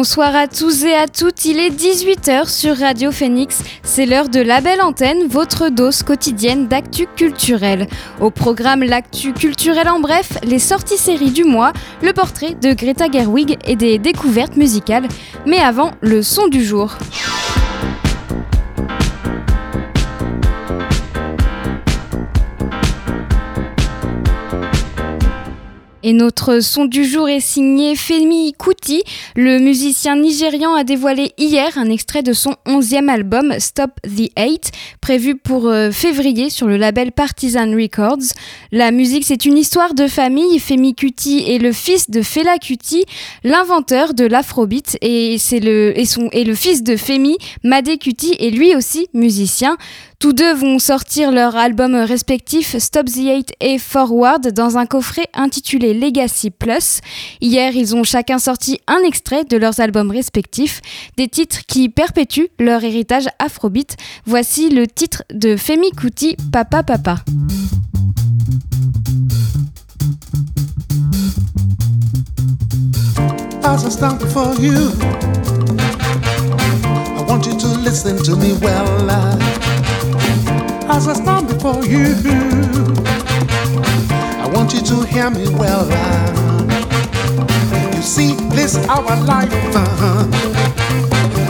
Bonsoir à tous et à toutes, il est 18h sur Radio Phoenix, c'est l'heure de la belle antenne, votre dose quotidienne d'actu culturel. Au programme l'actu culturel en bref, les sorties séries du mois, le portrait de Greta Gerwig et des découvertes musicales. Mais avant, le son du jour. Et notre son du jour est signé Femi Kuti. Le musicien nigérian a dévoilé hier un extrait de son onzième album Stop the Hate, prévu pour euh, février sur le label Partisan Records. La musique, c'est une histoire de famille. Femi Kuti est le fils de Fela Kuti, l'inventeur de l'afrobeat, et c'est le et son et le fils de Femi, Made Kuti, est lui aussi musicien. Tous deux vont sortir leur album respectif Stop the Hate et Forward dans un coffret intitulé Legacy Plus. Hier, ils ont chacun sorti un extrait de leurs albums respectifs, des titres qui perpétuent leur héritage afrobeat. Voici le titre de Femi Kuti, Papa Papa. As I stand before you, I want you to hear me well. You see, this our life, uh,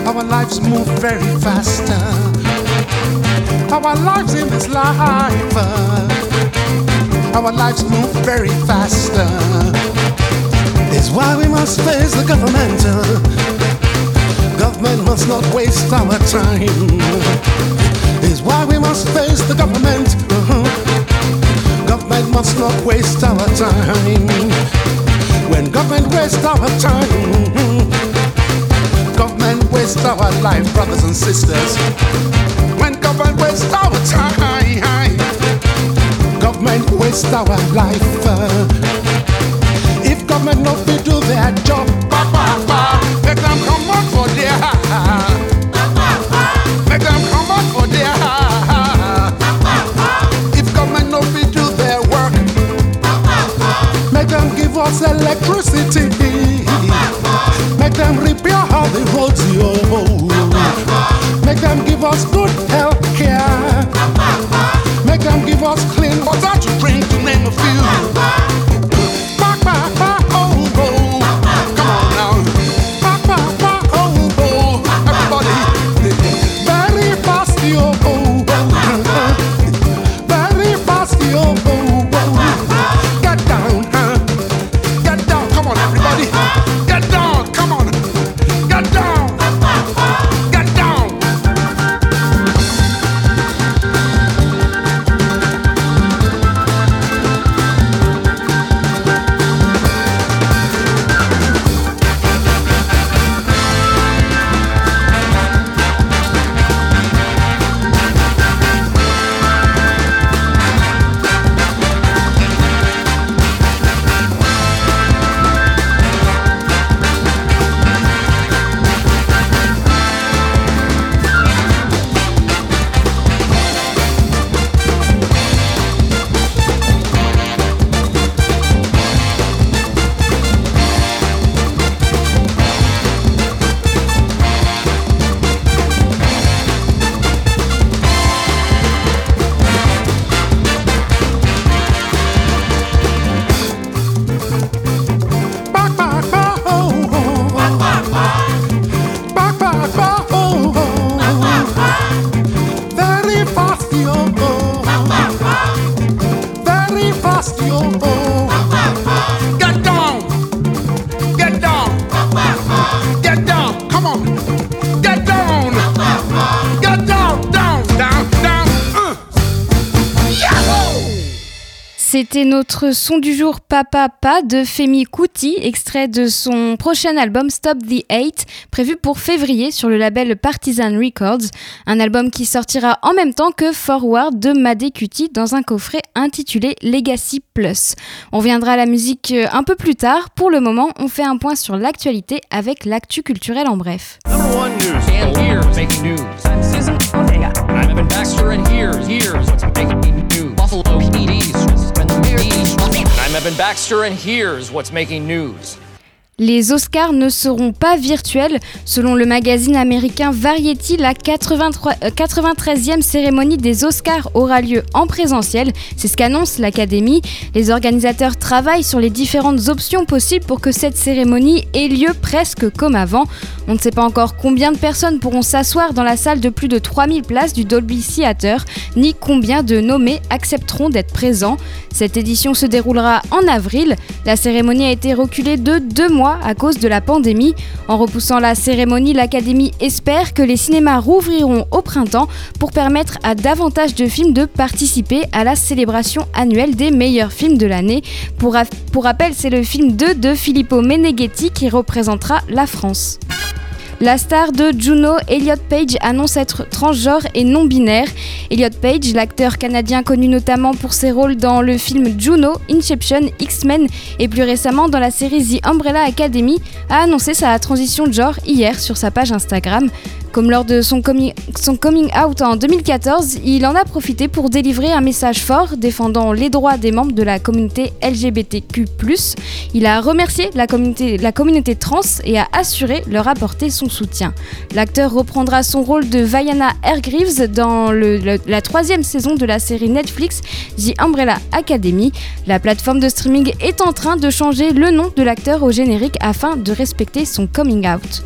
our lives move very fast. uh, Our lives in this life, uh, our lives move very fast. uh, is why we must face the government. uh. Government must not waste our time. Is why we must face the government. uh-huh. Government must not waste our time. When government waste our time, government waste our life, brothers and sisters. When government waste our time, government waste our life. If government no fit do their job, pa, pa, pa, make them come for there. Make them come out for there. If government no fit do their work, make them give us electricity. Make them repair all the roads, yo. Make them give us good health. Make them give us clean water to drink, to name a few. Notre son du jour Papa Pa de Femi Kuti, extrait de son prochain album Stop the Hate, prévu pour février sur le label Partisan Records, un album qui sortira en même temps que Forward de Made Kuti dans un coffret intitulé Legacy Plus. On viendra à la musique euh, un peu plus tard, pour le moment on fait un point sur l'actualité avec l'actu culturel en bref. I'm Evan Baxter, and here's what's making news. Les Oscars ne seront pas virtuels. Selon le magazine américain Variety, la 83, 93e euh, cérémonie des Oscars aura lieu en présentiel. C'est ce qu'annonce l'Académie. Les organisateurs travaillent sur les différentes options possibles pour que cette cérémonie ait lieu presque comme avant. On ne sait pas encore combien de personnes pourront s'asseoir dans la salle de plus de 3000 places du Dolby Theatre, ni combien de nommés accepteront d'être présents. Cette édition se déroulera en avril. La cérémonie a été reculée de deux mois à cause de la pandémie. En repoussant la cérémonie, l'Académie espère que les cinémas rouvriront au printemps pour permettre à davantage de films de participer à la célébration annuelle des meilleurs films de l'année. Pour, pour rappel, c'est le film 2 de Filippo Meneghetti qui représentera la France. La star de Juno, Elliot Page, annonce être transgenre et non-binaire. Elliot Page, l'acteur canadien connu notamment pour ses rôles dans le film Juno, Inception, X-Men et plus récemment dans la série The Umbrella Academy, a annoncé sa transition de genre hier sur sa page Instagram. Comme lors de son coming, out en 2014, il en a profité pour délivrer un message fort défendant les droits des membres de la communauté LGBTQ. Il a remercié la communauté, trans et a assuré leur apporter son soutien. L'acteur reprendra son rôle de Vaiana Hargreaves dans la troisième saison de la série Netflix The Umbrella Academy. La plateforme de streaming est en train de changer le nom de l'acteur au générique afin de respecter son coming out.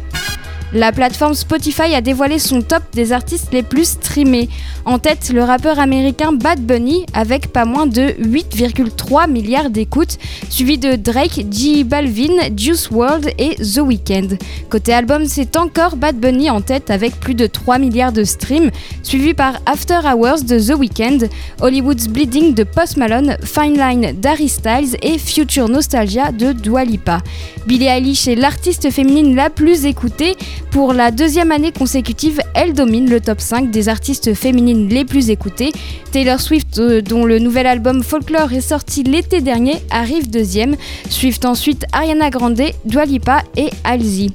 La plateforme Spotify a dévoilé son top des artistes les plus streamés. En tête, le rappeur américain Bad Bunny avec pas moins de 8,3 milliards d'écoutes, suivi de Drake, J Balvin, Juice WRLD et The Weeknd. Côté album, c'est encore Bad Bunny en tête avec plus de 3 milliards de streams, suivi par After Hours de The Weeknd, Hollywood's Bleeding de Post Malone, Fine Line d'Harry Styles et Future Nostalgia de Dua Lipa. Billie Eilish est l'artiste féminine la plus écoutée. Pour la deuxième année consécutive, elle domine le top 5 des artistes féminines les plus écoutées. Taylor Swift, euh, dont le nouvel album Folklore est sorti l'été dernier, arrive deuxième. Suivent ensuite Ariana Grande, Dua Lipa et Halsey.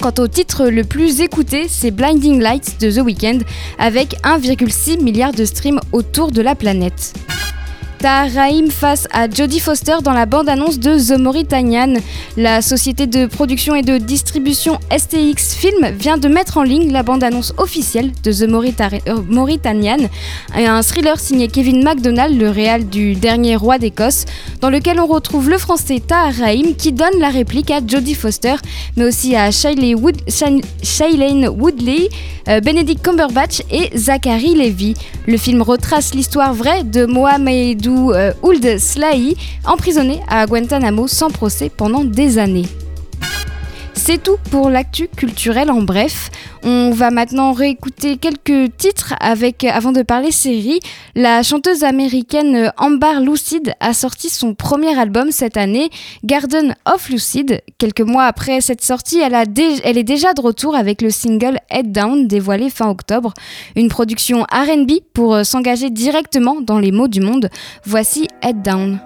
Quant au titre le plus écouté, c'est Blinding Lights de The Weeknd, avec 1,6 milliard de streams autour de la planète. Tahar face à Jodie Foster dans la bande-annonce de The Mauritanian. La société de production et de distribution STX Film vient de mettre en ligne la bande-annonce officielle de The euh, Mauritanian, un thriller signé Kevin MacDonald, le réal du dernier roi d'Écosse, dans lequel on retrouve le français Tahar qui donne la réplique à Jodie Foster, mais aussi à Shailene Woodley, euh, Benedict Cumberbatch et Zachary Levy. Le film retrace l'histoire vraie de Mohamed euh, Ould Slahi, emprisonné à Guantanamo sans procès pendant des années. C'est tout pour l'actu culturel en bref. On va maintenant réécouter quelques titres avec, avant de parler série. La chanteuse américaine Ambar Lucid a sorti son premier album cette année, Garden of Lucid. Quelques mois après cette sortie, elle, elle est déjà de retour avec le single Head Down dévoilé fin octobre. Une production RB pour s'engager directement dans les mots du monde. Voici Head Down.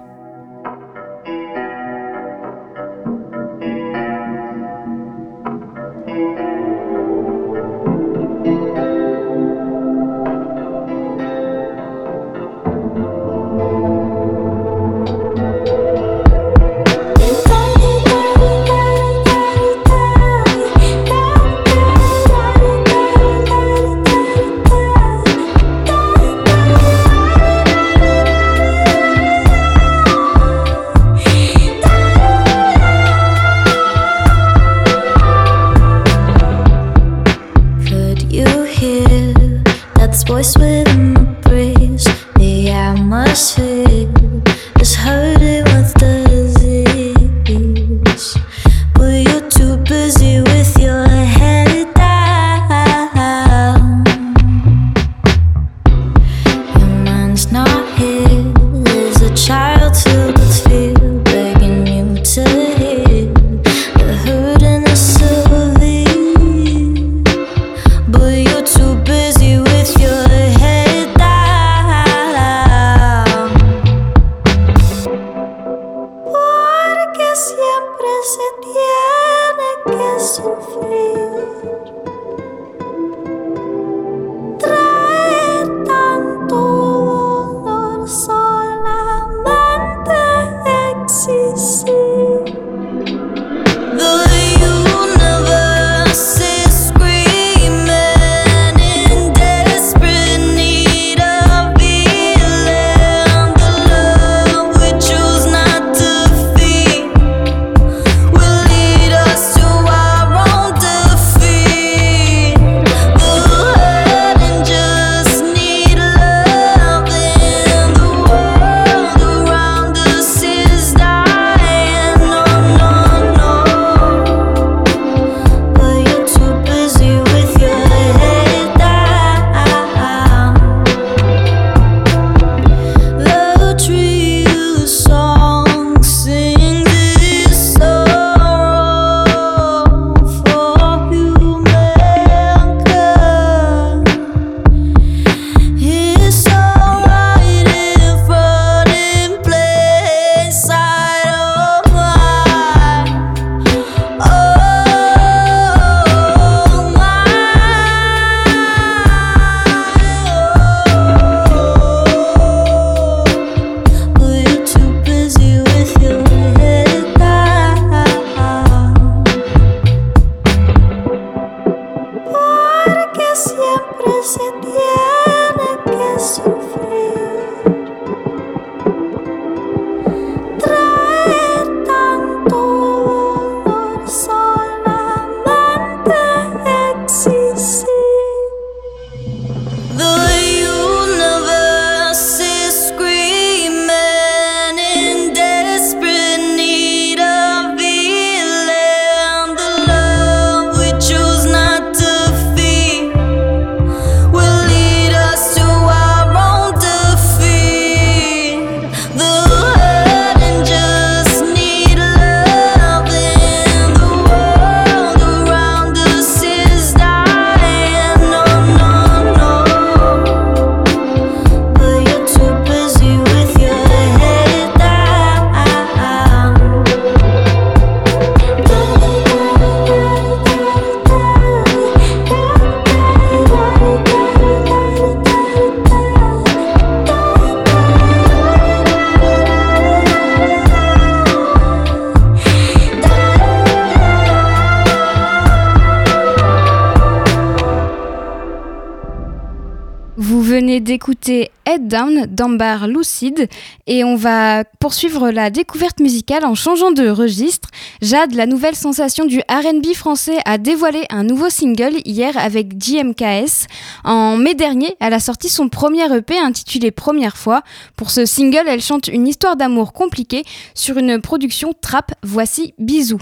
D'écouter Head Down d'Ambar Lucide et on va poursuivre la découverte musicale en changeant de registre. Jade, la nouvelle sensation du RB français, a dévoilé un nouveau single hier avec JMKS. En mai dernier, elle a sorti son premier EP intitulé Première fois. Pour ce single, elle chante une histoire d'amour compliquée sur une production trap. Voici Bisous.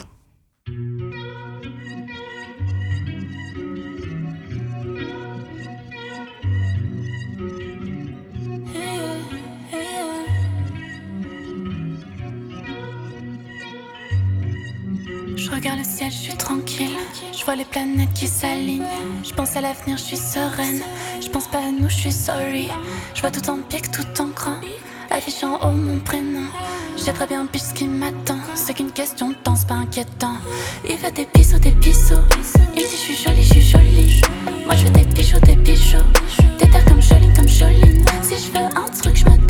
Je regarde le ciel, je suis tranquille. Je vois les planètes qui s'alignent. Je pense à l'avenir, je suis sereine. Je pense pas à nous, je suis sorry. Je vois tout en pique, tout en grand. Affiche en haut mon prénom. J'ai très bien plus ce qui m'attend. C'est qu'une question de temps, c'est pas inquiétant. Il veut des bisous, des bisous. Il dit je suis jolie, je suis jolie. Moi je veux des bijoux, des bijoux. Des terres comme jolie, comme jolie. Si je veux un truc, je me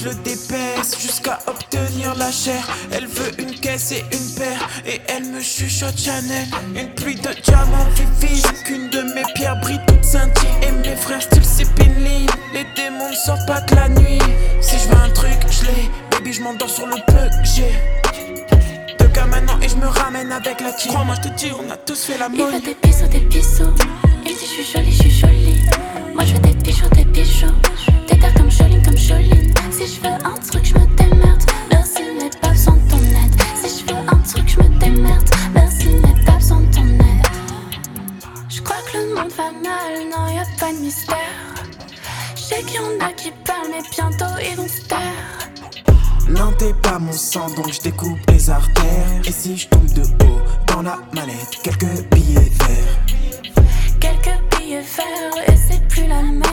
je le dépaisse jusqu'à obtenir la chair. Elle veut une caisse et une paire, et elle me chuchote Chanel. Une pluie de diamants vivis, qu'une de mes pierres brille toute scintille. Et mes frères style Sipinline, les démons ne sortent pas que la nuit. Si je veux un truc, je l'ai, baby, je m'endors sur le peu que j'ai. Deux cas maintenant et je me ramène avec la team. Crois-moi, je te dis, on a tous fait la mode. Il veut des bisous, des bisous. Il dit, je suis jolie, je suis jolie. Moi, je veux des bijoux, des bijoux. Des comme jolie, comme jolie. Si je veux un truc, je me démerde. Merci, mais pas besoin de ton aide. Si je veux un truc, je me démerde. Merci, mais pas besoin de ton aide. Je crois que le monde va mal, non, y a pas de mystère. Je sais qu'il y en a qui parlent, mais bientôt ils vont se taire. Non, t'es pas mon sang, donc je découpe les artères. Et si je tombe de haut dans la mallette, quelques billets verts. Quelques billets verts, et c'est plus la même.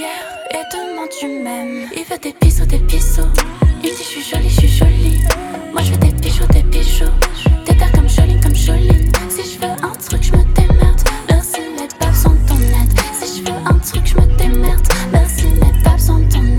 Et demain tu m'aimes. Il veut des bisous, des bisous. Il dit je suis jolie, je suis jolie. Moi je veux des bijoux, des bijoux. Terres comme jolie, comme jolie. Si je veux un truc, je me démerde. Merci, mais pas besoin de ton aide. Si je veux un truc, je me démerde. Merci, mais pas besoin de ton aide.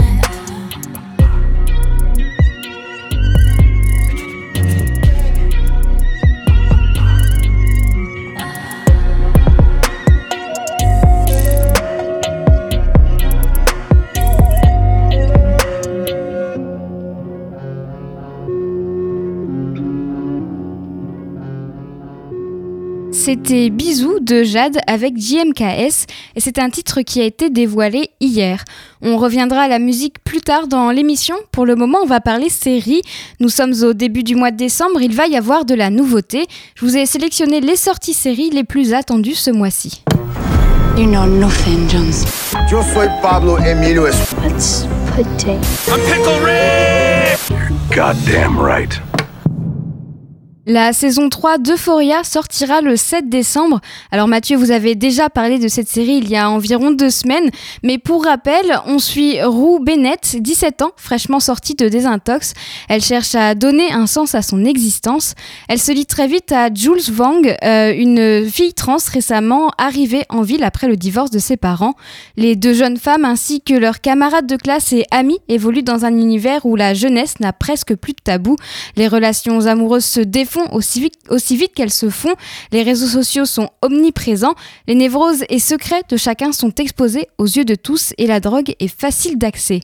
C'était Bisous de Jade avec JMKS et c'est un titre qui a été dévoilé hier. On reviendra à la musique plus tard dans l'émission. Pour le moment, on va parler série. Nous sommes au début du mois de décembre, il va y avoir de la nouveauté. Je vous ai sélectionné les sorties séries les plus attendues ce mois-ci. You know nothing, Jones. Yo soy Pablo Emilio potato. You're goddamn right. La saison 3 d'Euphoria sortira le 7 décembre. Alors Mathieu, vous avez déjà parlé de cette série il y a environ deux semaines, mais pour rappel, on suit Rue Bennett, 17 ans, fraîchement sortie de désintox. Elle cherche à donner un sens à son existence. Elle se lie très vite à Jules Wang, euh, une fille trans récemment arrivée en ville après le divorce de ses parents. Les deux jeunes femmes ainsi que leurs camarades de classe et amis évoluent dans un univers où la jeunesse n'a presque plus de tabou. Les relations amoureuses se défont aussi vite, aussi vite qu'elles se font. Les réseaux sociaux sont omniprésents. Les névroses et secrets de chacun sont exposés aux yeux de tous et la drogue est facile d'accès.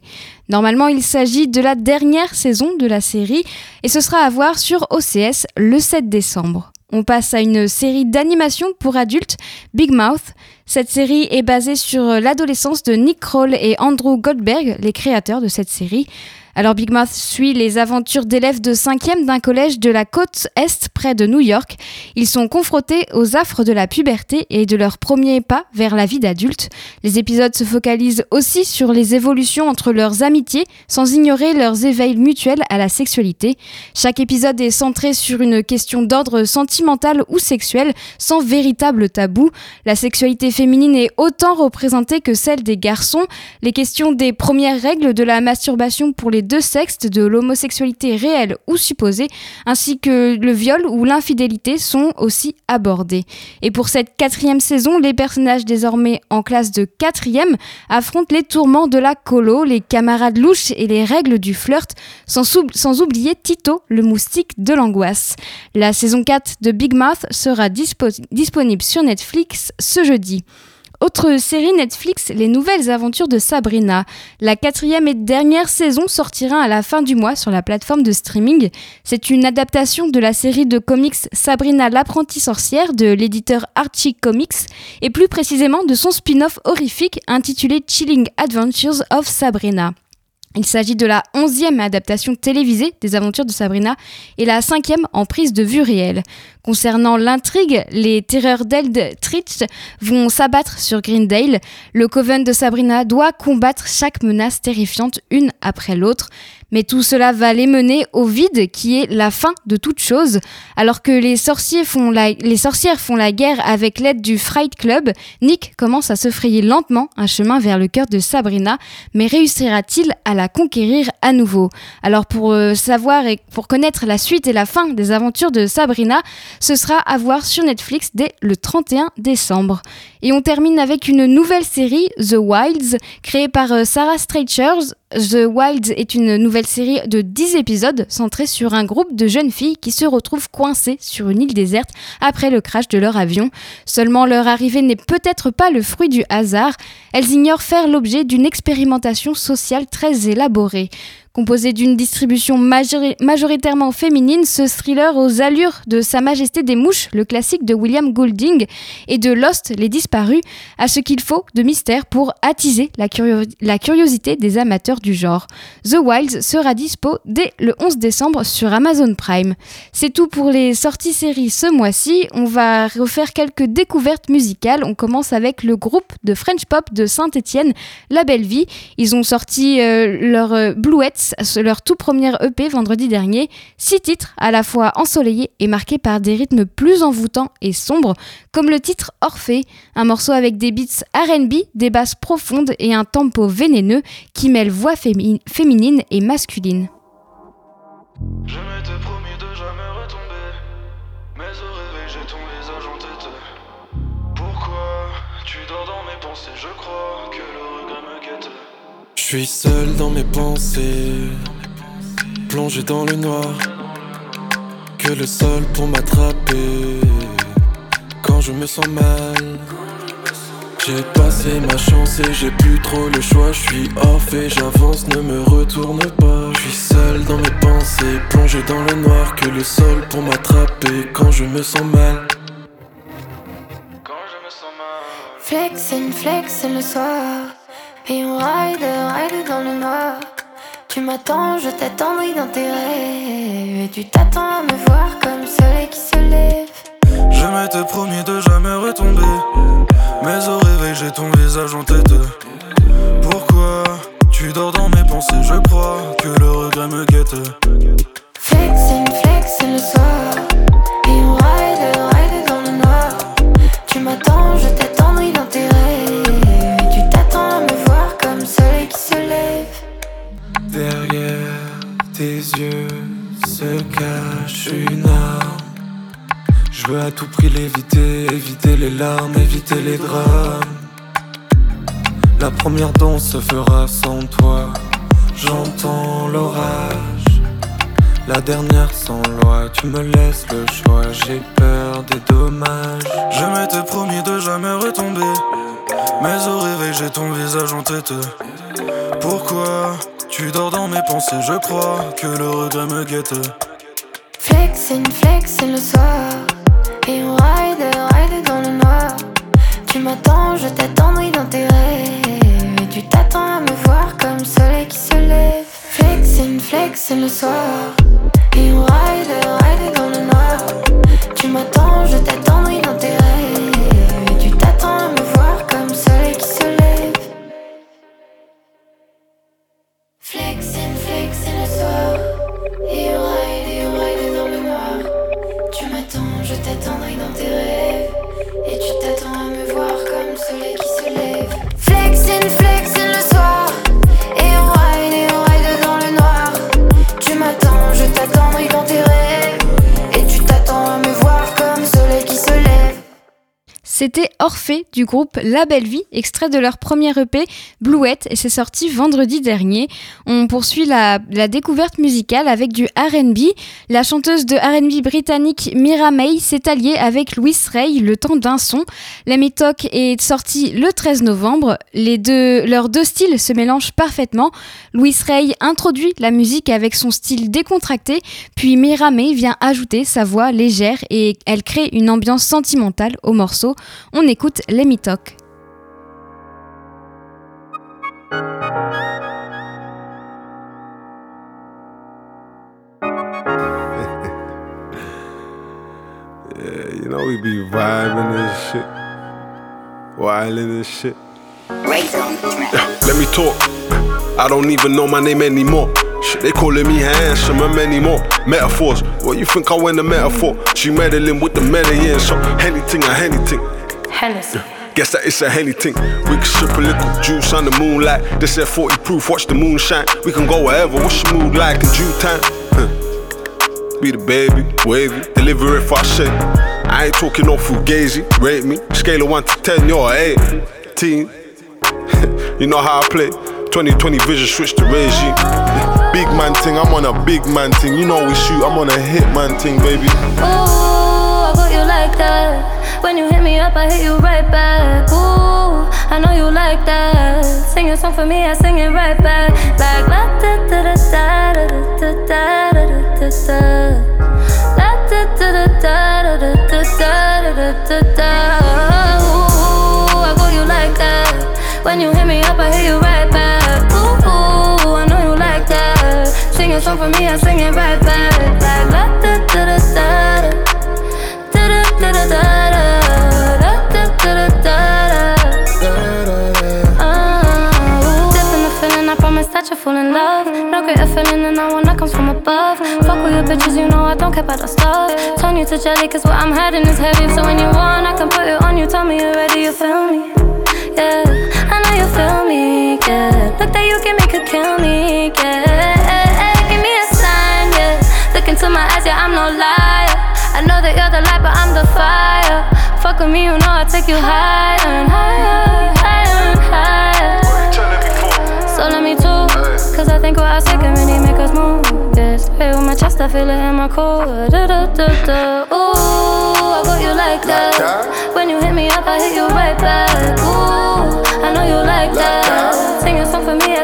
Normalement, il s'agit de la dernière saison de la série et ce sera à voir sur OCS le 7 décembre. On passe à une série d'animation pour adultes, Big Mouth. Cette série est basée sur l'adolescence de Nick Kroll et Andrew Goldberg, les créateurs de cette série. Alors Big Mouth suit les aventures d'élèves de 5e d'un collège de la côte Est près de New York. Ils sont confrontés aux affres de la puberté et de leur premier pas vers la vie d'adulte. Les épisodes se focalisent aussi sur les évolutions entre leurs amitiés sans ignorer leurs éveils mutuels à la sexualité. Chaque épisode est centré sur une question d'ordre sentimental ou sexuel sans véritable tabou. La sexualité féminine est autant représentée que celle des garçons. Les questions des premières règles de la masturbation pour les deux sexes, de l'homosexualité réelle ou supposée, ainsi que le viol ou l'infidélité sont aussi abordés. Et pour cette quatrième saison, les personnages désormais en classe de quatrième affrontent les tourments de la colo, les camarades louches et les règles du flirt, sans, sans oublier Tito, le moustique de l'angoisse. La saison 4 de Big Mouth sera disponible sur Netflix ce jeudi. Autre série Netflix, Les Nouvelles Aventures de Sabrina. La quatrième et dernière saison sortira à la fin du mois sur la plateforme de streaming. C'est une adaptation de la série de comics Sabrina l'apprentie sorcière de l'éditeur Archie Comics et plus précisément de son spin-off horrifique intitulé Chilling Adventures of Sabrina. Il s'agit de la onzième adaptation télévisée des aventures de Sabrina et la cinquième en prise de vue réelle. Concernant l'intrigue, les terreurs d'Eldritch vont s'abattre sur Greendale. Le coven de Sabrina doit combattre chaque menace terrifiante une après l'autre. Mais tout cela va les mener au vide qui est la fin de toute chose. Alors que les, sorcières font la guerre avec l'aide du Fright Club, Nick commence à se frayer lentement un chemin vers le cœur de Sabrina, mais réussira-t-il à la conquérir à nouveau? Alors pour euh, savoir et pour connaître la suite et la fin des aventures de Sabrina, ce sera à voir sur Netflix dès le 31 décembre. Et on termine avec une nouvelle série, The Wilds, créée par euh, Sarah Streichers. The Wilds est une nouvelle série de 10 épisodes centrée sur un groupe de jeunes filles qui se retrouvent coincées sur une île déserte après le crash de leur avion. Seulement leur arrivée n'est peut-être pas le fruit du hasard, elles ignorent faire l'objet d'une expérimentation sociale très élaborée. Composé d'une distribution majoritairement féminine, ce thriller aux allures de Sa Majesté des Mouches, le classique de William Goulding, et de Lost, Les Disparus, a ce qu'il faut de mystère pour attiser la, curiosité des amateurs du genre. The Wilds sera dispo dès le 11 décembre sur Amazon Prime. C'est tout pour les sorties séries ce mois-ci. On va refaire quelques découvertes musicales. On commence avec le groupe de French Pop de Saint-Étienne, La Belle Vie. Ils ont sorti euh, leur euh, Bluettes leur tout premier EP vendredi dernier, six titres à la fois ensoleillés et marqués par des rythmes plus envoûtants et sombres, comme le titre Orphée, un morceau avec des beats RB, des basses profondes et un tempo vénéneux qui mêle voix féminine et masculine. Suis seul dans mes pensées, plongé dans le noir. Que le sol pour m'attraper quand je me sens mal. J'ai passé ma chance et j'ai plus trop le choix. Je suis off et j'avance, ne me retourne pas. Je suis seul dans mes pensées, plongé dans le noir. Que le sol pour m'attraper quand je me sens mal. Quand je me sens mal. Flex and flex le soir. Et on ride, ride dans le noir. Tu m'attends, je t'attendrai dans tes rêves. Et tu t'attends à me voir comme le soleil qui se lève. Je m'étais promis de jamais retomber. Mais au réveil, j'ai ton visage en tête. Pourquoi tu dors dans mes pensées? Je crois que le regret me guette. Flex, flex le soir. Première danse se fera sans toi. J'entends l'orage. La dernière sans loi, tu me laisses le choix. J'ai peur des dommages. Je m'étais promis de jamais retomber. Mais au réveil, j'ai ton visage en tête. Pourquoi tu dors dans mes pensées? Je crois que le regret me guette. Flexing, flexing le soir. Et on ride, ride dans le noir. Tu m'attends, je t'attendrai dans tes rêves. Tu t'attends à me voir comme soleil qui se lève. Flexing, flexing le soir. Et on ride, ride dans le noir. Tu m'attends, je t'attendrai dans tes tu t'attends à me voir comme soleil qui se lève. C'était Orphée du groupe La Belle Vie, extrait de leur premier EP Bluette et c'est sorti vendredi dernier. On poursuit la, découverte musicale avec du RB. La chanteuse de RB britannique Mira May s'est alliée avec Louis Ray le temps d'un son. La Talk est sortie le 13 novembre. Leurs deux styles se mélangent parfaitement. Louis Ray introduit la musique avec son style décontracté, puis Mira May vient ajouter sa voix légère et elle crée une ambiance sentimentale au morceau. On écoute Let Me Talk. Yeah, you know we be vibing and shit, wilding and shit. Let me talk. I don't even know my name anymore. Shit, they calling me handsome and many more metaphors. What you think I win the metaphor? She meddling with the medallion, so anything or anything. Hennessy. Guess that it's a anything. We can sip a little juice on the moonlight. This at 40 proof, watch the moon shine. We can go wherever. What's your mood like in due time? Huh. Be the baby, wavy, deliver if I say. I ain't talking no fugazi, rate me. Scale of 1 to 10, you're a 18. you know how I play. 2020 vision switch to regime. Big man thing, I'm on a big man thing. You know we shoot, I'm on a hit man thing, baby. Ooh, I got you like that. When you hit me up, I hit you right back. Ooh, I know you like that. Sing a song for me, I sing it right back. Like la da da da da da da da da da da. La da da da da da da da da da da da. Ooh, I got you like that. When you hit me up, I hit you right song for me, I sing it right back. Like la da da da da da. That you fall in love. No greater feeling than that one that comes from above. Fuck all your bitches, you know I don't care about the stuff. Turn you to jelly, cause what I'm hiding is heavy. So when you want, I can put it on you. Tell me you're ready, you feel me? Yeah, I know you feel me. Yeah, look that you give me could kill me. Yeah, look into my eyes, yeah, I'm no liar. I know that you're the light, but I'm the fire. Fuck with me, you know I take you higher and higher, higher and higher. So let me talk, cause I think what I say can really make us move. Yeah, straight with my chest, I feel it in my core. Da, da, da, da. Ooh, I got you like that. When you hit me up, I hit you right back. Ooh, I know you like that. Sing a song for me, I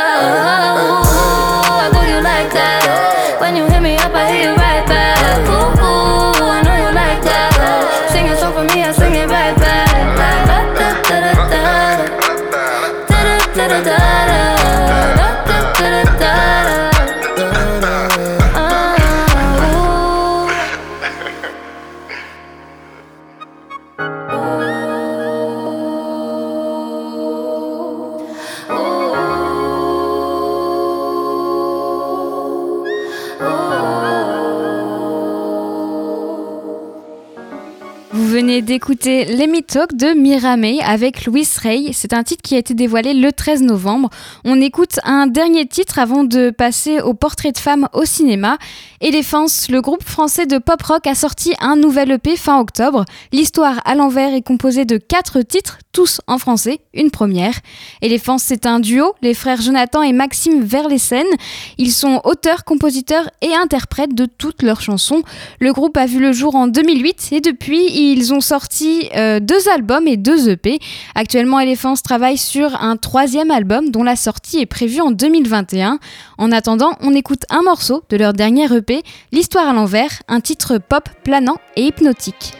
D'écouter Me Talk de Miramay avec Louis Rey. C'est un titre qui a été dévoilé le 13 novembre. On écoute un dernier titre avant de passer au portrait de femme au cinéma. Elephants, le groupe français de pop rock, a sorti un nouvel EP fin octobre. L'histoire à l'envers est composée de quatre titres, tous en français, une première. Elephants, c'est un duo, les frères Jonathan et Maxime Verlessen. Ils sont auteurs, compositeurs et interprètes de toutes leurs chansons. Le groupe a vu le jour en 2008 et depuis, ils ont sorti euh, deux albums et deux EP. Actuellement, Elephants travaille sur un troisième album dont la sortie est prévue en 2021. En attendant, on écoute un morceau de leur dernier EP, L'histoire à l'envers, un titre pop planant et hypnotique.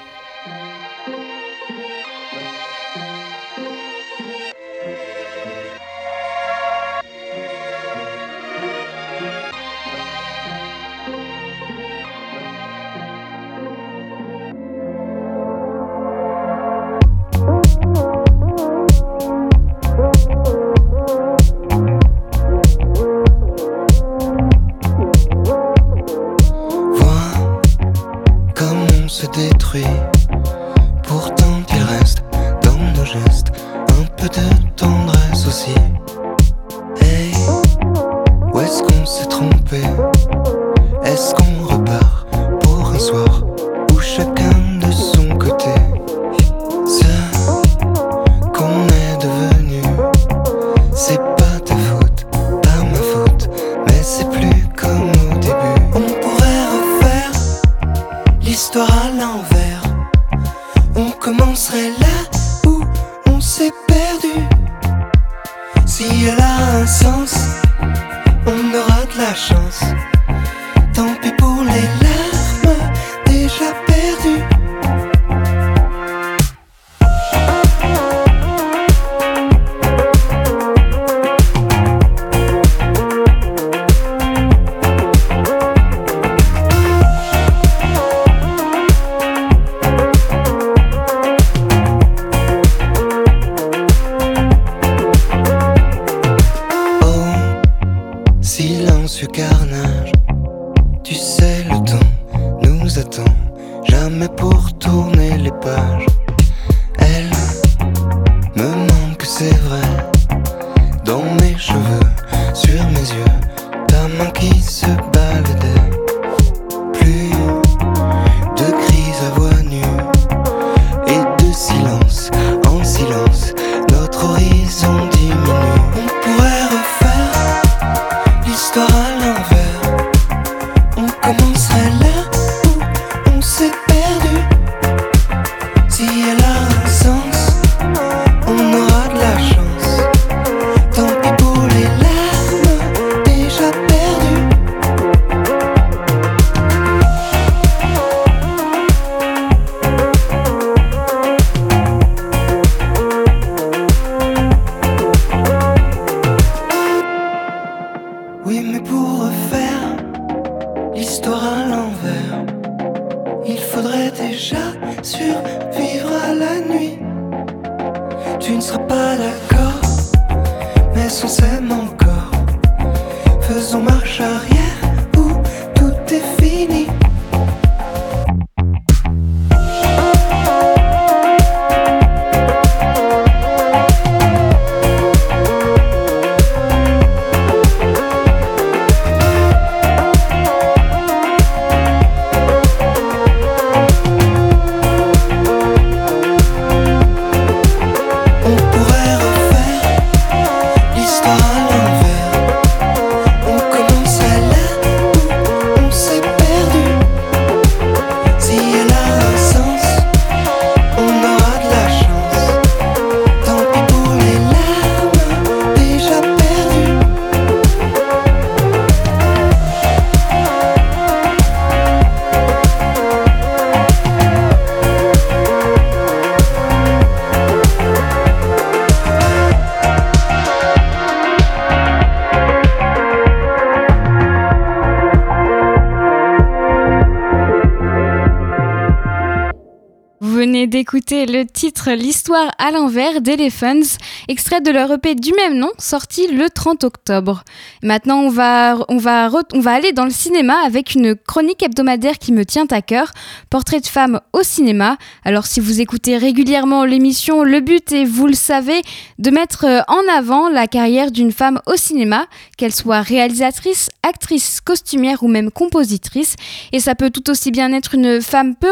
D'écouter le titre L'histoire à l'envers d'Elephants, extrait de leur EP du même nom, sorti le 30 octobre. Maintenant, on va, on, va, on va aller dans le cinéma avec une chronique hebdomadaire qui me tient à cœur, Portrait de femme au cinéma. Alors si vous écoutez régulièrement l'émission, le but est, vous le savez, de mettre en avant la carrière d'une femme au cinéma, qu'elle soit réalisatrice, actrice, costumière ou même compositrice. Et ça peut tout aussi bien être une femme peu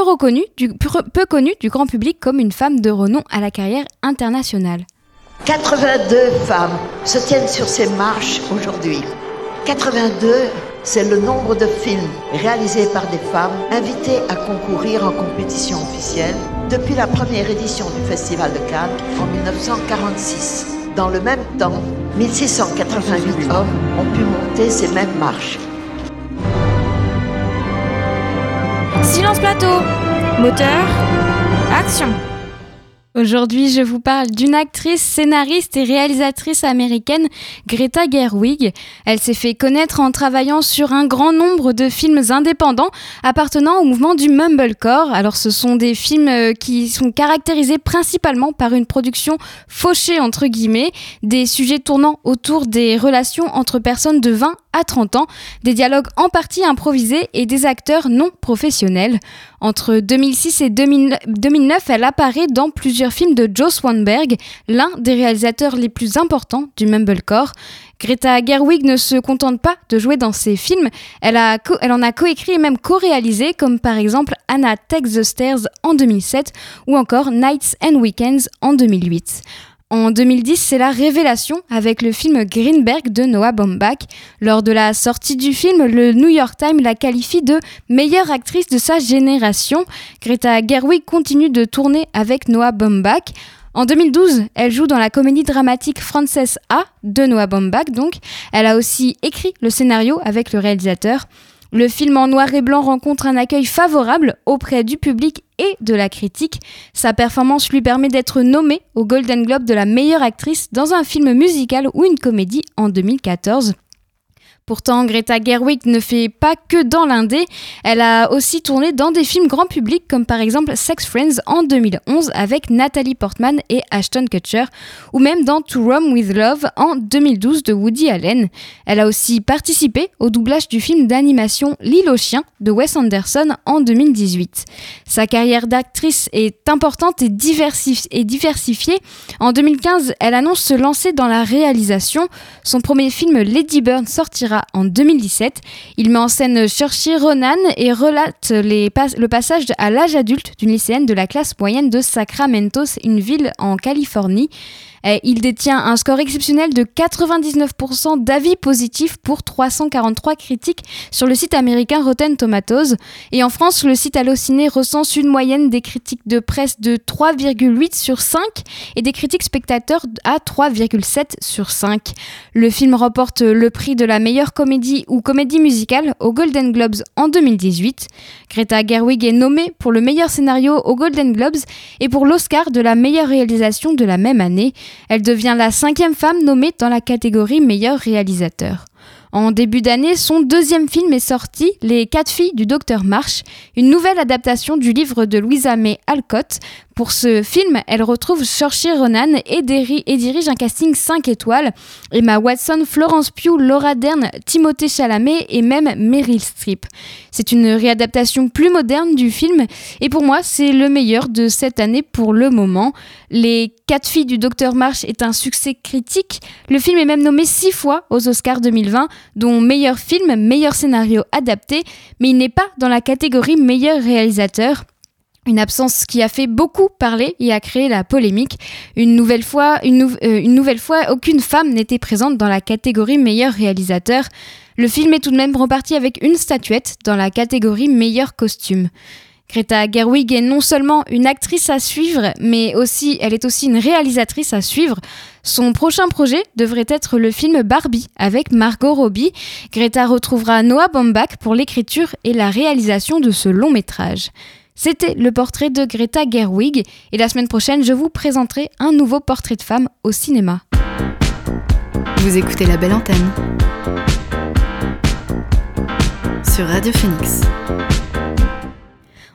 du, peu connue du grand public comme une femme de renom à la carrière internationale. 82 femmes se tiennent sur ces marches aujourd'hui. 82, c'est le nombre de films réalisés par des femmes invitées à concourir en compétition officielle depuis la première édition du Festival de Cannes en 1946. Dans le même temps, 1688 hommes ont pu monter ces mêmes marches. Silence plateau Moteur Action Aujourd'hui, je vous parle d'une actrice, scénariste et réalisatrice américaine, Greta Gerwig. Elle s'est fait connaître en travaillant sur un grand nombre de films indépendants appartenant au mouvement du mumblecore. Alors, ce sont des films euh, qui sont caractérisés principalement par une production fauchée entre guillemets, des sujets tournant autour des relations entre personnes de 20 à 30 ans, des dialogues en partie improvisés et des acteurs non professionnels. Entre 2006 et 2009, elle apparaît dans plusieurs films de Joe Swanberg, l'un des réalisateurs les plus importants du Mumblecore. Greta Gerwig ne se contente pas de jouer dans ses films, elle, elle en a coécrit et même co-réalisé, comme par exemple Anna Takes the Stairs en 2007 ou encore Nights and Weekends en 2008. En 2010, c'est la révélation avec le film Greenberg de Noah Baumbach. Lors de la sortie du film, le New York Times la qualifie de meilleure actrice de sa génération. Greta Gerwig continue de tourner avec Noah Baumbach. En 2012, elle joue dans la comédie dramatique Frances A de Noah Baumbach donc. Elle a aussi écrit le scénario avec le réalisateur. Le film en noir et blanc rencontre un accueil favorable auprès du public et de la critique. Sa performance lui permet d'être nommée au Golden Globe de la meilleure actrice dans un film musical ou une comédie en 2014. Pourtant, Greta Gerwig ne fait pas que dans l'indé, elle a aussi tourné dans des films grand public comme par exemple Sex Friends en 2011 avec Natalie Portman et Ashton Kutcher, ou même dans To Rome with Love en 2012 de Woody Allen. Elle a aussi participé au doublage du film d'animation L'île aux chiens de Wes Anderson en 2018. Sa carrière d'actrice est importante et, diversifiée. En 2015, elle annonce se lancer dans la réalisation. Son premier film Lady Bird sortira en 2017. Il met en scène Saoirse Ronan et relate le passage à l'âge adulte d'une lycéenne de la classe moyenne de Sacramento, une ville en Californie. Il détient un score exceptionnel de 99% d'avis positifs pour 343 critiques sur le site américain Rotten Tomatoes. Et en France, le site Allociné recense une moyenne des critiques de presse de 3,8 sur 5 et des critiques spectateurs à 3,7 sur 5. Le film remporte le prix de la meilleure comédie ou comédie musicale aux Golden Globes en 2018. Greta Gerwig est nommée pour le meilleur scénario aux Golden Globes et pour l'Oscar de la meilleure réalisation de la même année. Elle devient la cinquième femme nommée dans la catégorie meilleur réalisateur. En début d'année, son deuxième film est sorti, Les quatre filles du docteur Marsh, une nouvelle adaptation du livre de Louisa May Alcott, pour ce film, elle retrouve Saoirse Ronan et, et, dirige un casting 5 étoiles. Emma Watson, Florence Pugh, Laura Dern, Timothée Chalamet et même Meryl Streep. C'est une réadaptation plus moderne du film et pour moi, c'est le meilleur de cette année pour le moment. Les 4 filles du Docteur March est un succès critique. Le film est même nommé 6 fois aux Oscars 2020, dont meilleur film, meilleur scénario adapté, mais il n'est pas dans la catégorie meilleur réalisateur. Une absence qui a fait beaucoup parler et a créé la polémique. Une nouvelle fois, une, euh, nouvelle fois aucune femme n'était présente dans la catégorie meilleur réalisateur. Le film est tout de même reparti avec une statuette dans la catégorie meilleur costume. Greta Gerwig est non seulement une actrice à suivre, mais aussi, elle est aussi une réalisatrice à suivre. Son prochain projet devrait être le film Barbie avec Margot Robbie. Greta retrouvera Noah Baumbach pour l'écriture et la réalisation de ce long métrage. C'était le portrait de Greta Gerwig et la semaine prochaine, je vous présenterai un nouveau portrait de femme au cinéma. Vous écoutez la belle antenne sur Radio Phoenix.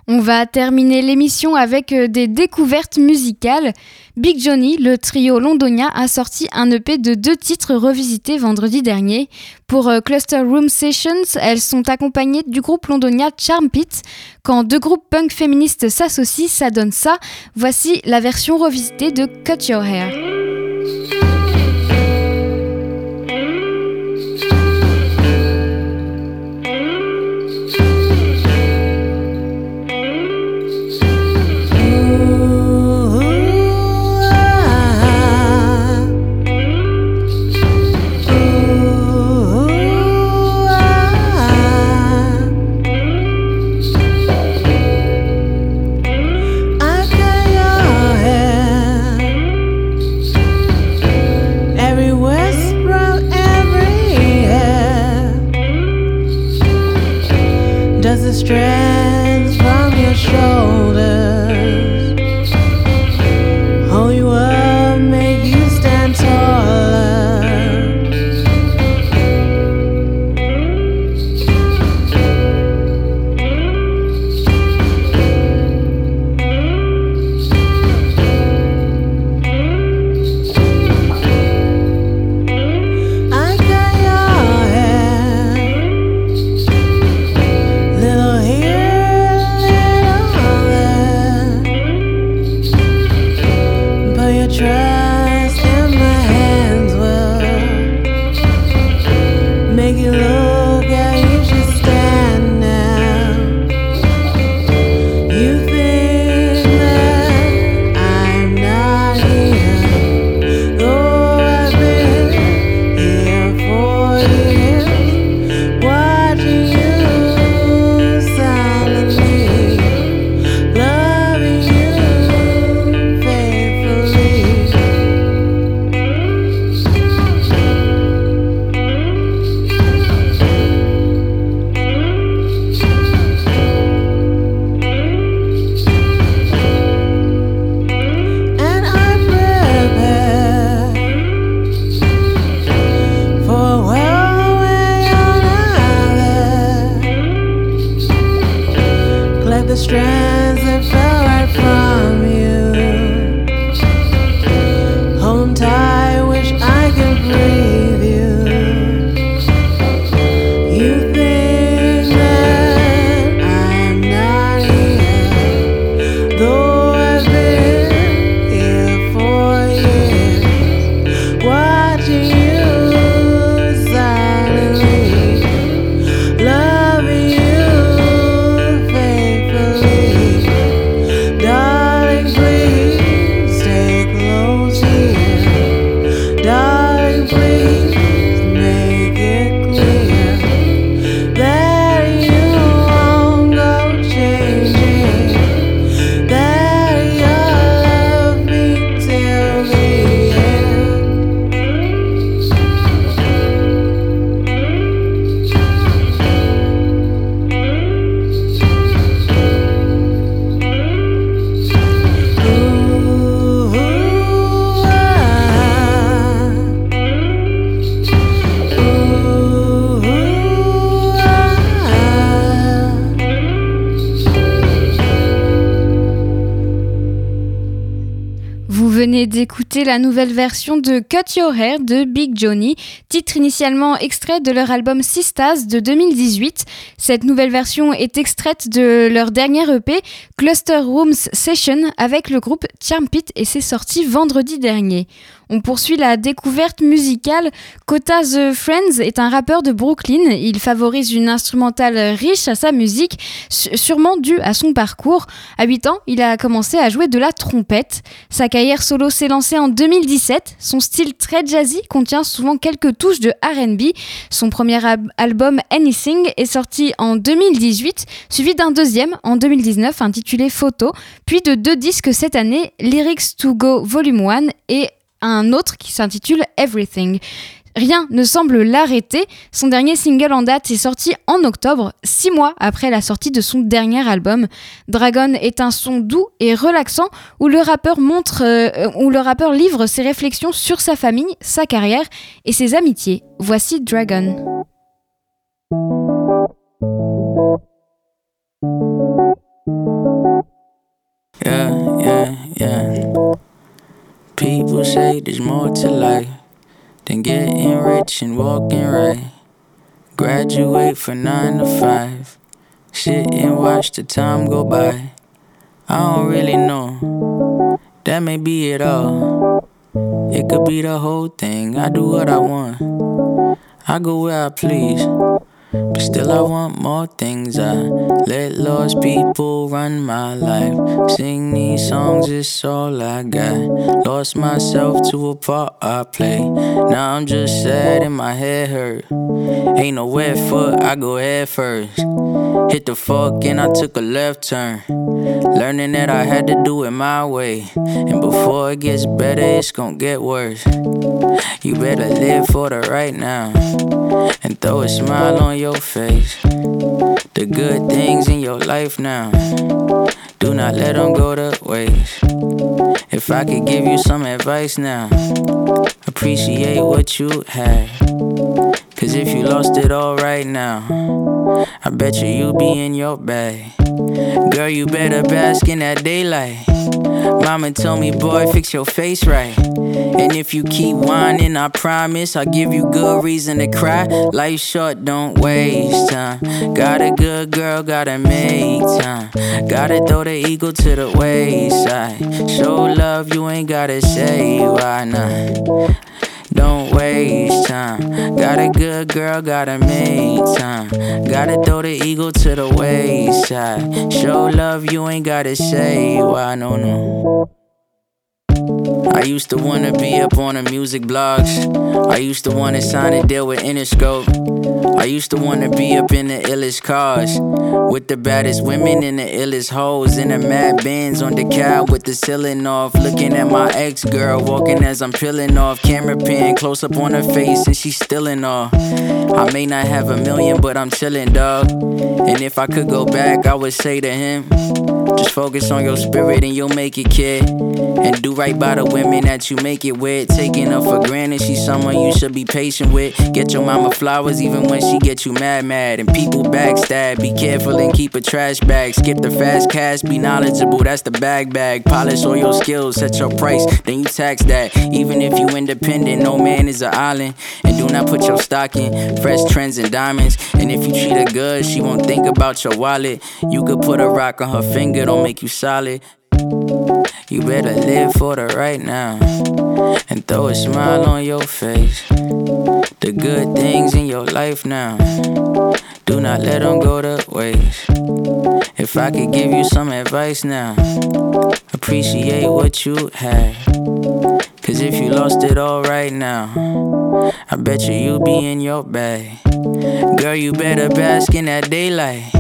On va terminer l'émission avec euh, des découvertes musicales. Big Johnny, le trio londonien, a sorti un EP de deux titres revisités vendredi dernier. Pour euh, Cluster Room Sessions, elles sont accompagnées du groupe londonien Charm Pit. Quand deux groupes punk féministes s'associent, ça donne ça. Voici la version revisitée de Cut Your Hair. stress. La nouvelle version de Cut Your Hair de Big Johnny, titre initialement extrait de leur album Sistas de 2018. Cette nouvelle version est extraite de leur dernier EP Cluster Rooms Session avec le groupe Charm Pit et c'est sorti vendredi dernier. On poursuit la découverte musicale. Kota The Friends est un rappeur de Brooklyn. Il favorise une instrumentale riche à sa musique, sûrement due à son parcours. À 8 ans, il a commencé à jouer de la trompette. Sa carrière solo s'est lancée en 2017. Son style très jazzy contient souvent quelques touches de RB. Son premier album Anything est sorti en 2018, suivi d'un deuxième en 2019 intitulé Photo, puis de deux disques cette année, Lyrics to Go Volume 1 et un autre qui s'intitule Everything. Rien ne semble l'arrêter. Son dernier single en date est sorti en octobre, six mois après la sortie de son dernier album. Dragon est un son doux et relaxant où le rappeur montre, euh, où le rappeur livre ses réflexions sur sa famille, sa carrière et ses amitiés. Voici Dragon. People say there's more to life than getting rich and walking right. Graduate for nine to five. Sit and watch the time go by. I don't really know. That may be it all. It could be the whole thing. I do what I want. I go where I please. But still, I want more things. I let lost people run my life. Sing these songs, it's all I got. Lost myself to a part I play. Now I'm just sad and my head hurt. Ain't no wet foot, I go head first. Hit the fuck and I took a left turn. Learning that I had to do it my way. And before it gets better, it's gonna get worse. You better live for the right now and throw a smile on your face. The good things in your life now, do not let them go to waste. If I could give you some advice now, appreciate what you had. Cause if you lost it all right now, I bet you you be in your bag. Girl, you better bask in that daylight. Mama told me, boy, fix your face right. And if you keep whining, I promise I'll give you good reason to cry. Life short, don't waste time. Got a good girl, gotta make time. Gotta throw the ego to the wayside. Show love, you ain't gotta say why not. Don't waste time. Got a good girl, gotta make time. Gotta throw the ego to the wayside. Show love, you ain't gotta say why, no, no. I used to wanna be up on the music blogs. I used to wanna sign a deal with Interscope. I used to wanna be up in the illest cars with the baddest women and the illest hoes in the mad bands on the cab with the ceiling off. Looking at my ex girl walking as I'm peeling off. Camera pan close up on her face and she's still in. I may not have a million, but I'm chilling, dog. And if I could go back, I would say to him, just focus on your spirit and you'll make it, kid. And do right by the women that you make it with. Taking her for granted, she's someone you should be patient with. Get your mama flowers even when she get you mad, mad. And people backstab, be careful and keep a trash bag. Skip the fast cash, be knowledgeable, that's the bag bag. Polish all your skills, set your price, then you tax that. Even if you independent, no man is an island. And do not put your stock in fresh trends and diamonds. And if you treat her good, she won't think about your wallet. You could put a rock on her finger, don't make you solid. You better live for the right now and throw a smile on your face. The good things in your life now, do not let them go to waste. If I could give you some advice now, appreciate what you had. Cause if you lost it all right now, I bet you you be in your bag. Girl, you better bask in that daylight.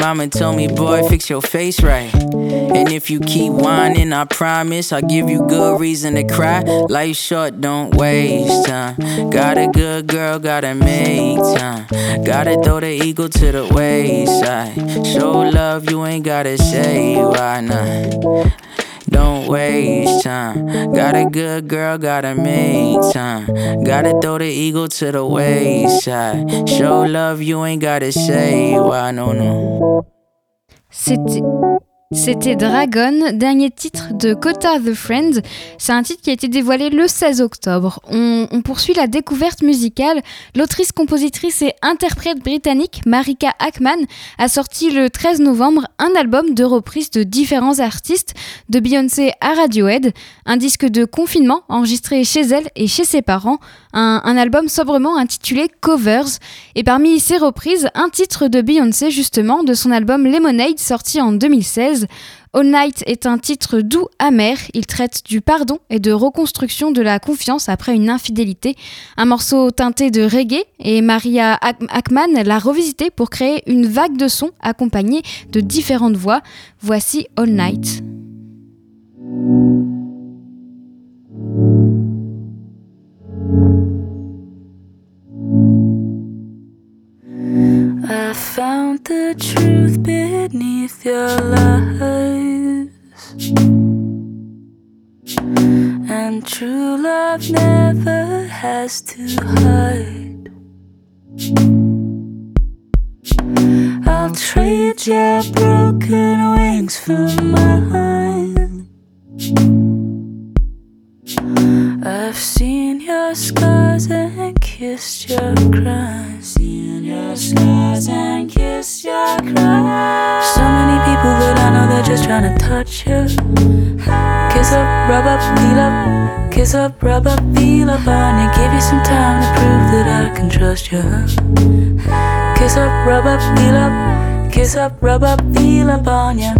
Mama told me, boy, fix your face right. And if you keep whining, I promise I'll give you good reason to cry. Life short, don't waste time. Got a good girl, gotta make time. Gotta throw the ego to the wayside. Show love, you ain't gotta say why not. Don't waste time. Got a good girl, gotta make time. Gotta throw the ego to the wayside. Show love, you ain't gotta say why, no, no. C'était. C'était Dragon, dernier titre de Kota the Friends. C'est un titre qui a été dévoilé le 16 octobre. On, poursuit la découverte musicale. L'autrice, compositrice et interprète britannique Marika Ackman a sorti le 13 novembre un album de reprise de différents artistes, de Beyoncé à Radiohead, un disque de confinement enregistré chez elle et chez ses parents, un, un album sobrement intitulé Covers, et parmi ces reprises, un titre de Beyoncé justement de son album Lemonade sorti en 2016. All Night est un titre doux, amer. Il traite du pardon et de reconstruction de la confiance après une infidélité. Un morceau teinté de reggae et Maria Ackman l'a revisité pour créer une vague de sons accompagnée de différentes voix. Voici All Night. Found the truth beneath your lies. And true love never has to hide. I'll trade your broken wings for mine. Kiss up, rub up, feel up. Kiss up, rub up, feel up on you. Give you some time to prove that I can trust you. Kiss up, rub up, feel up. Kiss up, rub up, feel up on you.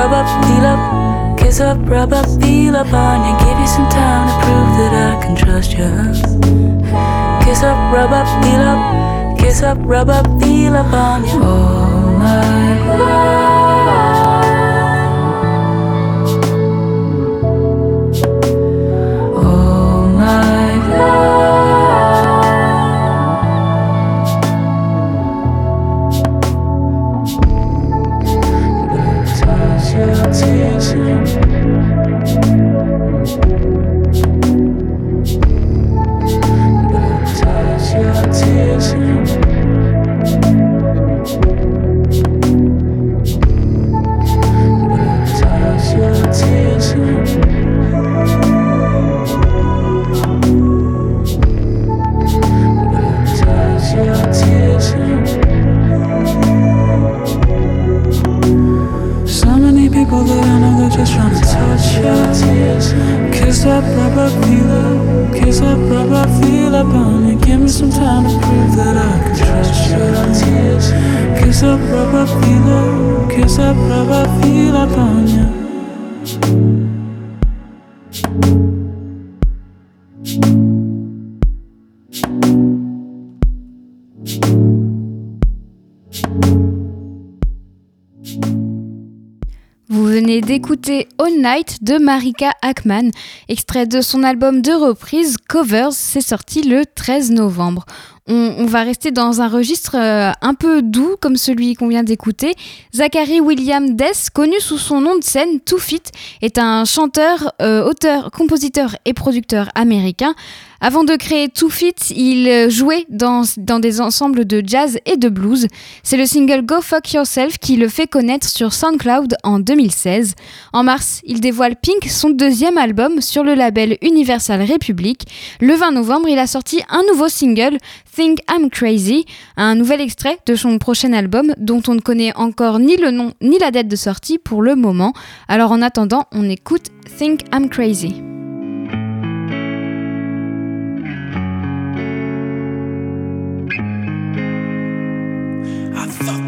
Rub up, feel up. Kiss up, rub up, feel up on you. Give you some time to prove that I can trust you. Kiss up, rub up, feel up. Kiss up, rub up, feel up on you. Oh my love. De Marika Ackman, extrait de son album de reprise Covers, c'est sorti le 13 novembre. On, on va rester dans un registre euh, un peu doux comme celui qu'on vient d'écouter. Zachary William Dess, connu sous son nom de scène Too Fit, est un chanteur, euh, auteur, compositeur et producteur américain. Avant de créer Too Fit, il jouait dans, dans des ensembles de jazz et de blues. C'est le single Go Fuck Yourself qui le fait connaître sur SoundCloud en 2016. En mars, il dévoile Pink, son deuxième album, sur le label Universal Republic. Le 20 novembre, il a sorti un nouveau single, Think I'm Crazy, un nouvel extrait de son prochain album dont on ne connaît encore ni le nom ni la date de sortie pour le moment. Alors en attendant, on écoute Think I'm Crazy.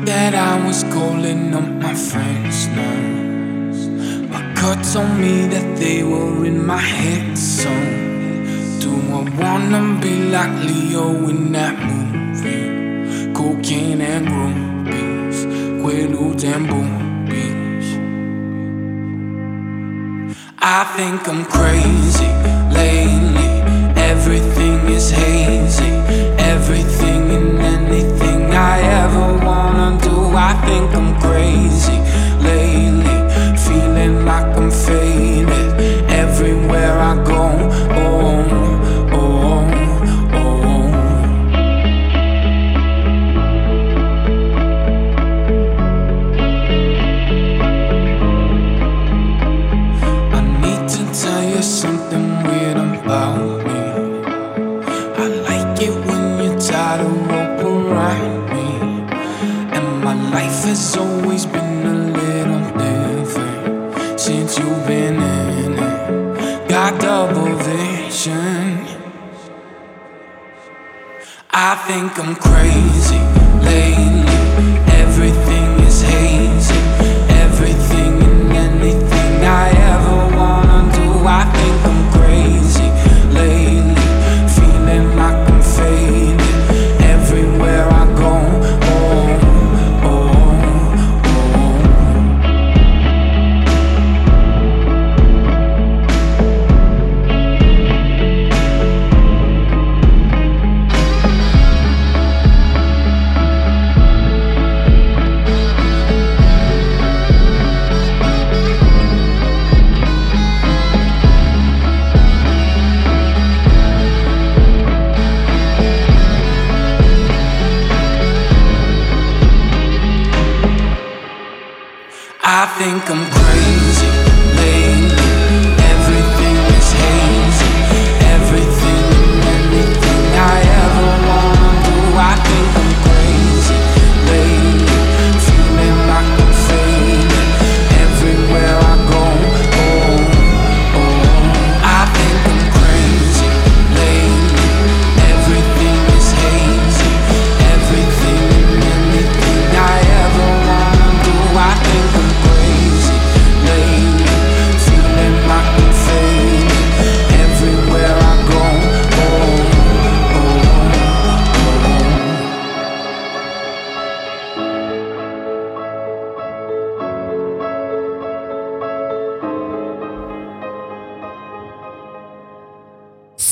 That I was calling up my friends now. My gut told me that they were in my head, so do I wanna be like Leo in that movie? Cocaine and groupies, Quaaludes and boobies. I think I'm crazy lately. Everything is hazy. Everything and anything I ever do. I think I'm crazy I think I'm crazy lately. Everything is hazy. Everything and anything I ever wanna do, I think.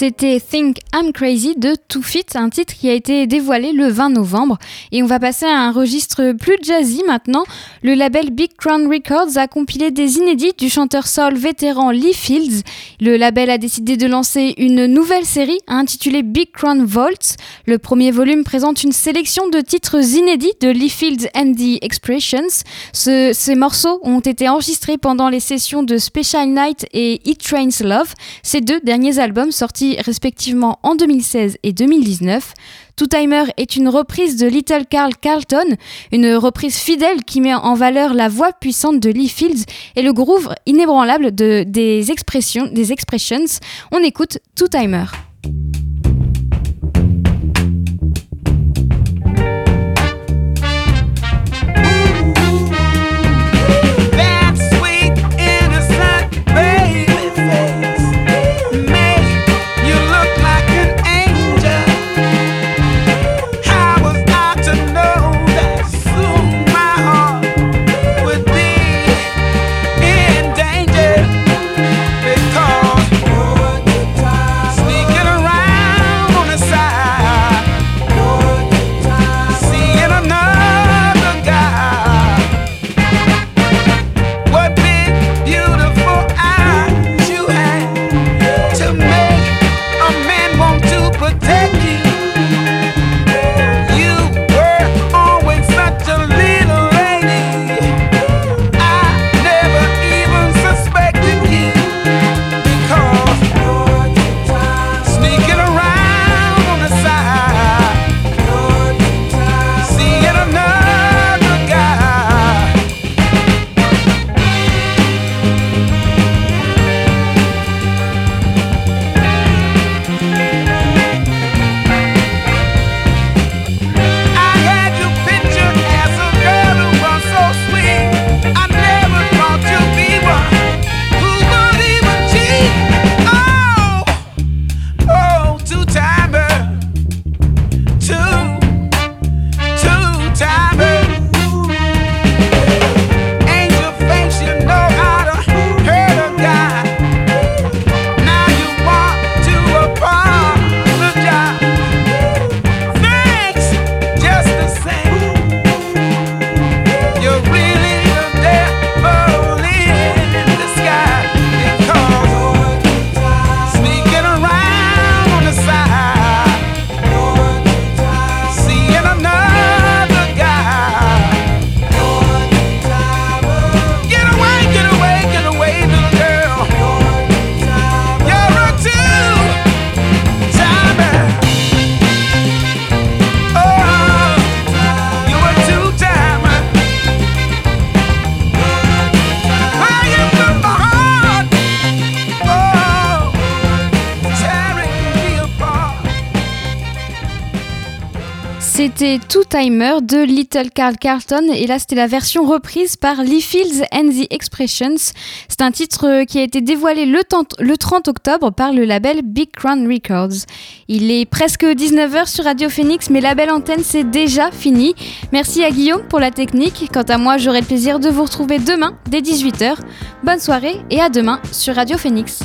C'était Think I'm Crazy de Too Fit, un titre qui a été dévoilé le 20 novembre. Et on va passer à un registre plus jazzy maintenant. Le label Big Crown Records a compilé des inédits du chanteur soul vétéran Lee Fields. Le label a décidé de lancer une nouvelle série intitulée Big Crown Vaults. Le premier volume présente une sélection de titres inédits de Lee Fields and the Expressions. Ce- ces morceaux ont été enregistrés pendant les sessions de Special Night et It Trains Love, ces deux derniers albums sortis respectivement en 2016 et 2019. Two Timer est une reprise de Little Carl Carlton, une reprise fidèle qui met en valeur la voix puissante de Lee Fields et le groove inébranlable de, des, expressions, des expressions. On écoute Two Timer. Timer de Little Carl Carlton et là c'était la version reprise par Lee Fields and the Expressions. C'est un titre qui a été dévoilé le 30 octobre par le label Big Crown Records. Il est presque 19h sur Radio Phoenix mais la belle antenne c'est déjà fini. Merci à Guillaume pour la technique. Quant à moi j'aurai le plaisir de vous retrouver demain dès 18h. Bonne soirée et à demain sur Radio Phoenix.